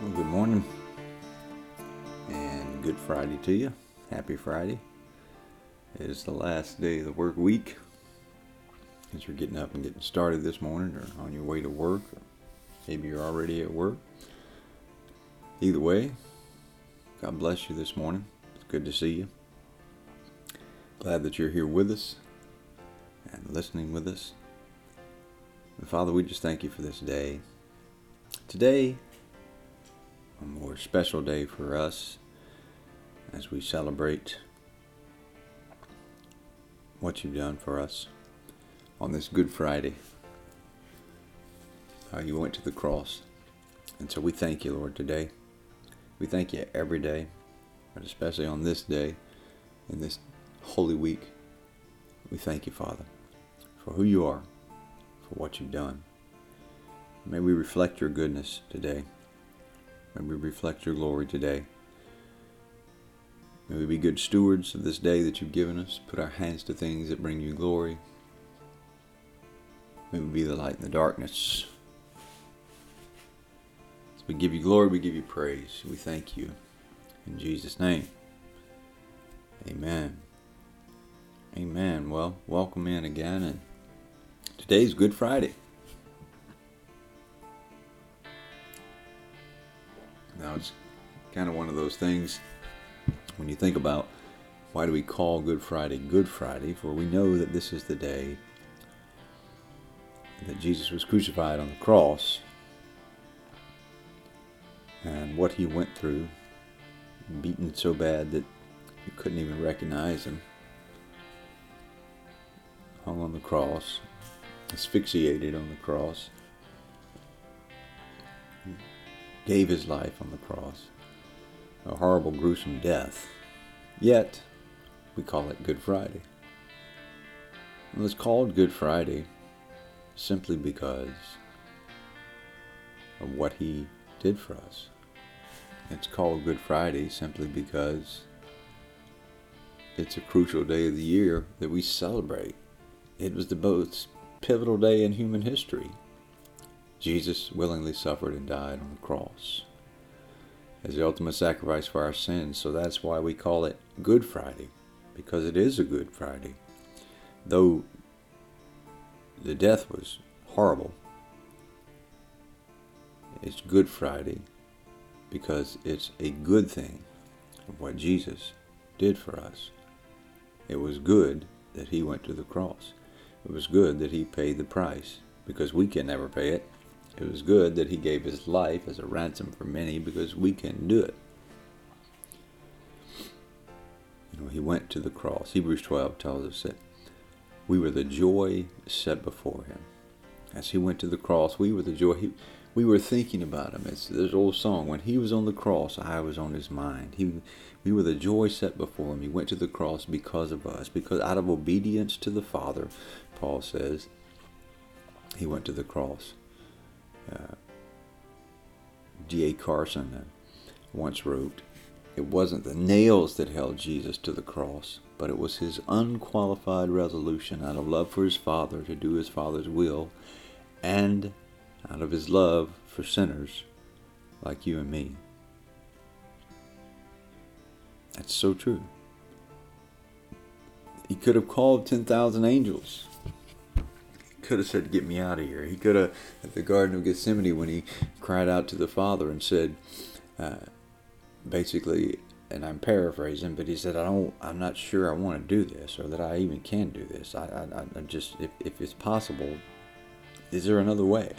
Well, good morning and good Friday to you. Happy Friday. It is the last day of the work week. As you're getting up and getting started this morning or on your way to work, or maybe you're already at work. Either way, God bless you this morning. It's good to see you. Glad that you're here with us and listening with us. And Father, we just thank you for this day. Today, a more special day for us as we celebrate what you've done for us on this Good Friday. How you went to the cross. And so we thank you, Lord, today. We thank you every day, but especially on this day, in this Holy Week. We thank you, Father, for who you are, for what you've done. May we reflect your goodness today. May we reflect your glory today. May we be good stewards of this day that you've given us. Put our hands to things that bring you glory. May we be the light in the darkness. As we give you glory, we give you praise. We thank you. In Jesus' name. Amen. Amen. Well, welcome in again. And today's Good Friday. Kind of one of those things when you think about why do we call Good Friday Good Friday? For we know that this is the day that Jesus was crucified on the cross and what he went through, beaten so bad that you couldn't even recognize him, hung on the cross, asphyxiated on the cross gave his life on the cross. A horrible, gruesome death. Yet, we call it Good Friday. Well, it's called Good Friday simply because of what he did for us. It's called Good Friday simply because it's a crucial day of the year that we celebrate. It was the most pivotal day in human history. Jesus willingly suffered and died on the cross as the ultimate sacrifice for our sins. So that's why we call it Good Friday, because it is a Good Friday. Though the death was horrible, it's Good Friday because it's a good thing of what Jesus did for us. It was good that he went to the cross. It was good that he paid the price because we can never pay it. It was good that he gave his life as a ransom for many because we can do it. You know, he went to the cross. Hebrews 12 tells us that we were the joy set before him. As he went to the cross, we were the joy. He, we were thinking about him. It's this old song. When he was on the cross, I was on his mind. He, we were the joy set before him. He went to the cross because of us. Because out of obedience to the Father, Paul says, he went to the cross. D.A. Carson uh, once wrote, It wasn't the nails that held Jesus to the cross, but it was his unqualified resolution out of love for his Father to do his Father's will and out of his love for sinners like you and me. That's so true. He could have called 10,000 angels could have said, Get me out of here. He could have, at the Garden of Gethsemane, when he cried out to the Father and said, uh, basically, and I'm paraphrasing, but he said, I don't, I'm not sure I want to do this or that I even can do this. I, I, I just, if, if it's possible, is there another way?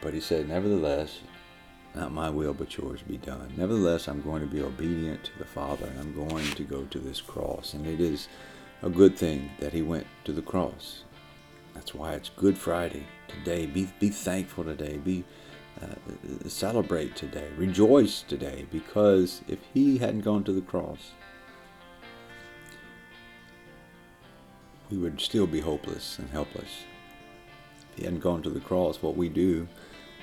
But he said, Nevertheless, not my will, but yours be done. Nevertheless, I'm going to be obedient to the Father, and I'm going to go to this cross. And it is a good thing that he went to the cross. That's why it's Good Friday today. Be, be thankful today. Be uh, celebrate today. Rejoice today because if he hadn't gone to the cross, we would still be hopeless and helpless. If he hadn't gone to the cross, what we do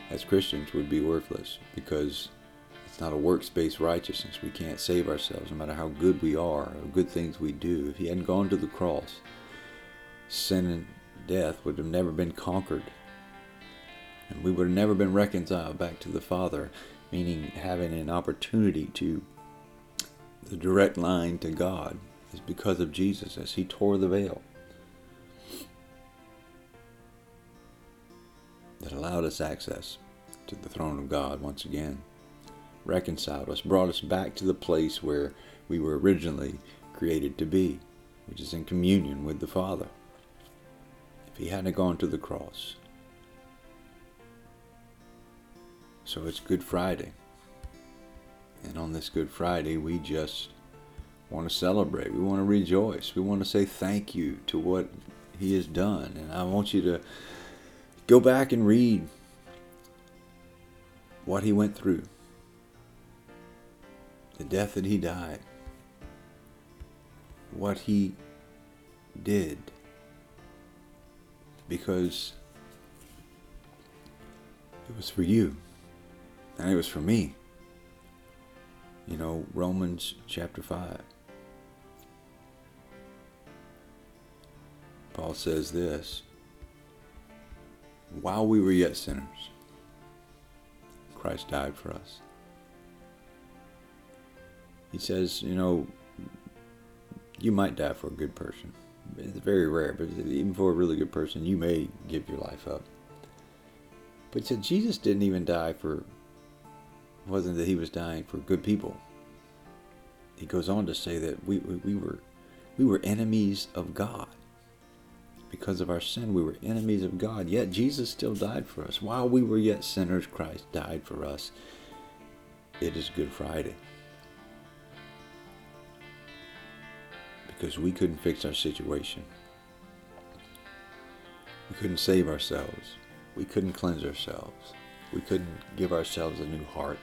as Christians would be worthless because it's not a works based righteousness. We can't save ourselves no matter how good we are or good things we do. If he hadn't gone to the cross, sin death would have never been conquered. And we would have never been reconciled back to the Father, meaning having an opportunity to the direct line to God is because of Jesus as he tore the veil that allowed us access to the throne of God once again, reconciled us, brought us back to the place where we were originally created to be, which is in communion with the Father. He hadn't gone to the cross. So it's Good Friday. And on this Good Friday, we just want to celebrate. We want to rejoice. We want to say thank you to what He has done. And I want you to go back and read what He went through, the death that He died, what He did, because it was for you and it was for me. You know, Romans chapter 5. Paul says this While we were yet sinners, Christ died for us. He says, you know, you might die for a good person. It's very rare, but even for a really good person, you may give your life up. But said Jesus didn't even die for wasn't that he was dying for good people. He goes on to say that we, we, we were we were enemies of God. Because of our sin, we were enemies of God. Yet Jesus still died for us. While we were yet sinners, Christ died for us. It is Good Friday. Because we couldn't fix our situation. We couldn't save ourselves. We couldn't cleanse ourselves. We couldn't give ourselves a new heart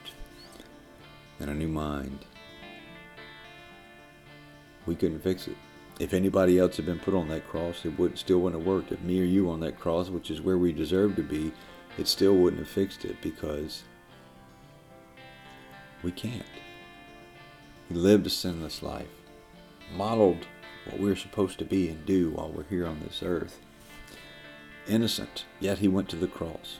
and a new mind. We couldn't fix it. If anybody else had been put on that cross, it would still wouldn't have worked. If me or you on that cross, which is where we deserve to be, it still wouldn't have fixed it because we can't. He lived a sinless life, modeled what we're supposed to be and do while we're here on this earth. Innocent, yet he went to the cross.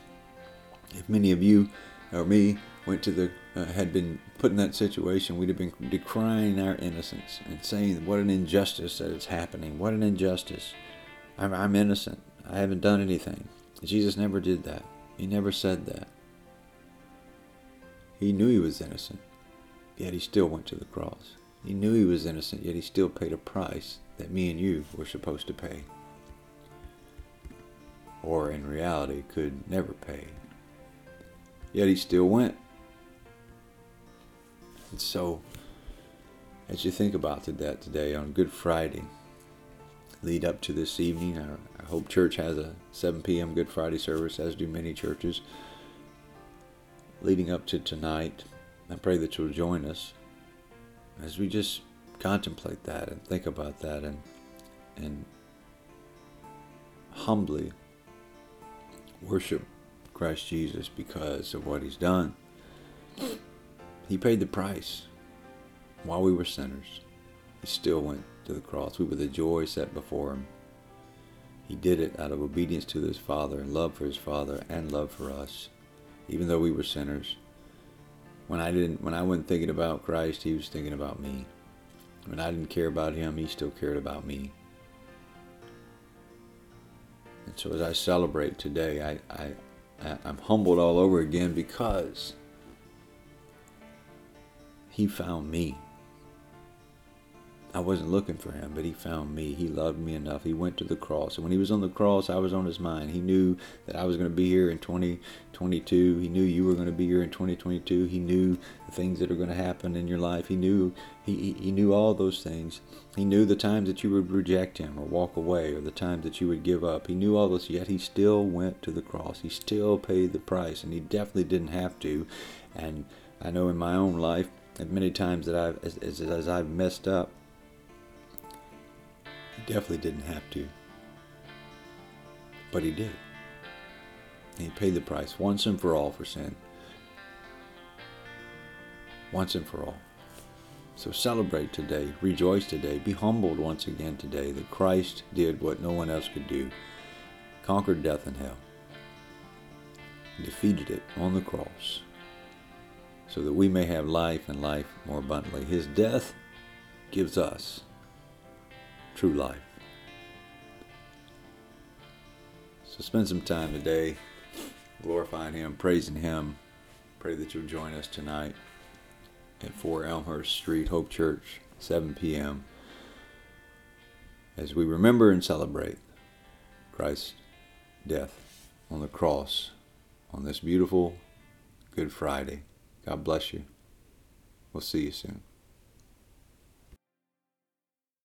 If many of you or me went to the uh, had been put in that situation, we'd have been decrying our innocence and saying what an injustice that it's happening. What an injustice! I'm, I'm innocent. I haven't done anything. Jesus never did that. He never said that. He knew he was innocent, yet he still went to the cross. He knew he was innocent, yet he still paid a price that me and you were supposed to pay. Or in reality, could never pay. Yet he still went. And so, as you think about that today on Good Friday, lead up to this evening, I, I Hope Church has a 7 p.m. Good Friday service, as do many churches. Leading up to tonight, I pray that you'll join us as we just contemplate that and think about that and and humbly worship Christ Jesus because of what he's done. He paid the price while we were sinners. He still went to the cross. We were the joy set before him. He did it out of obedience to his Father and love for his Father and love for us, even though we were sinners. When I didn't, when I wasn't thinking about Christ, he was thinking about me. When I didn't care about him, he still cared about me. And so as I celebrate today, I, I, I'm humbled all over again because he found me. I wasn't looking for him, but he found me. He loved me enough. He went to the cross. And when he was on the cross, I was on his mind. He knew that I was going to be here in 2022. He knew you were going to be here in 2022. He knew the things that are going to happen in your life. He knew he, he knew all those things. He knew the times that you would reject him or walk away or the times that you would give up. He knew all this, yet he still went to the cross. He still paid the price, and he definitely didn't have to. And I know in my own life, many times that I've as, as, as I've messed up, definitely didn't have to. But he did. He paid the price once and for all for sin. Once and for all. So celebrate today, rejoice today, be humbled once again today that Christ did what no one else could do conquered death and hell. defeated it on the cross so that we may have life and life more abundantly. His death gives us true life. So spend some time today glorifying Him, praising Him. Pray that you'll join us tonight at 4 Elmhurst Street, Hope Church, 7 p.m. as we remember and celebrate Christ's death on the cross on this beautiful Good Friday. God bless you. We'll see you soon.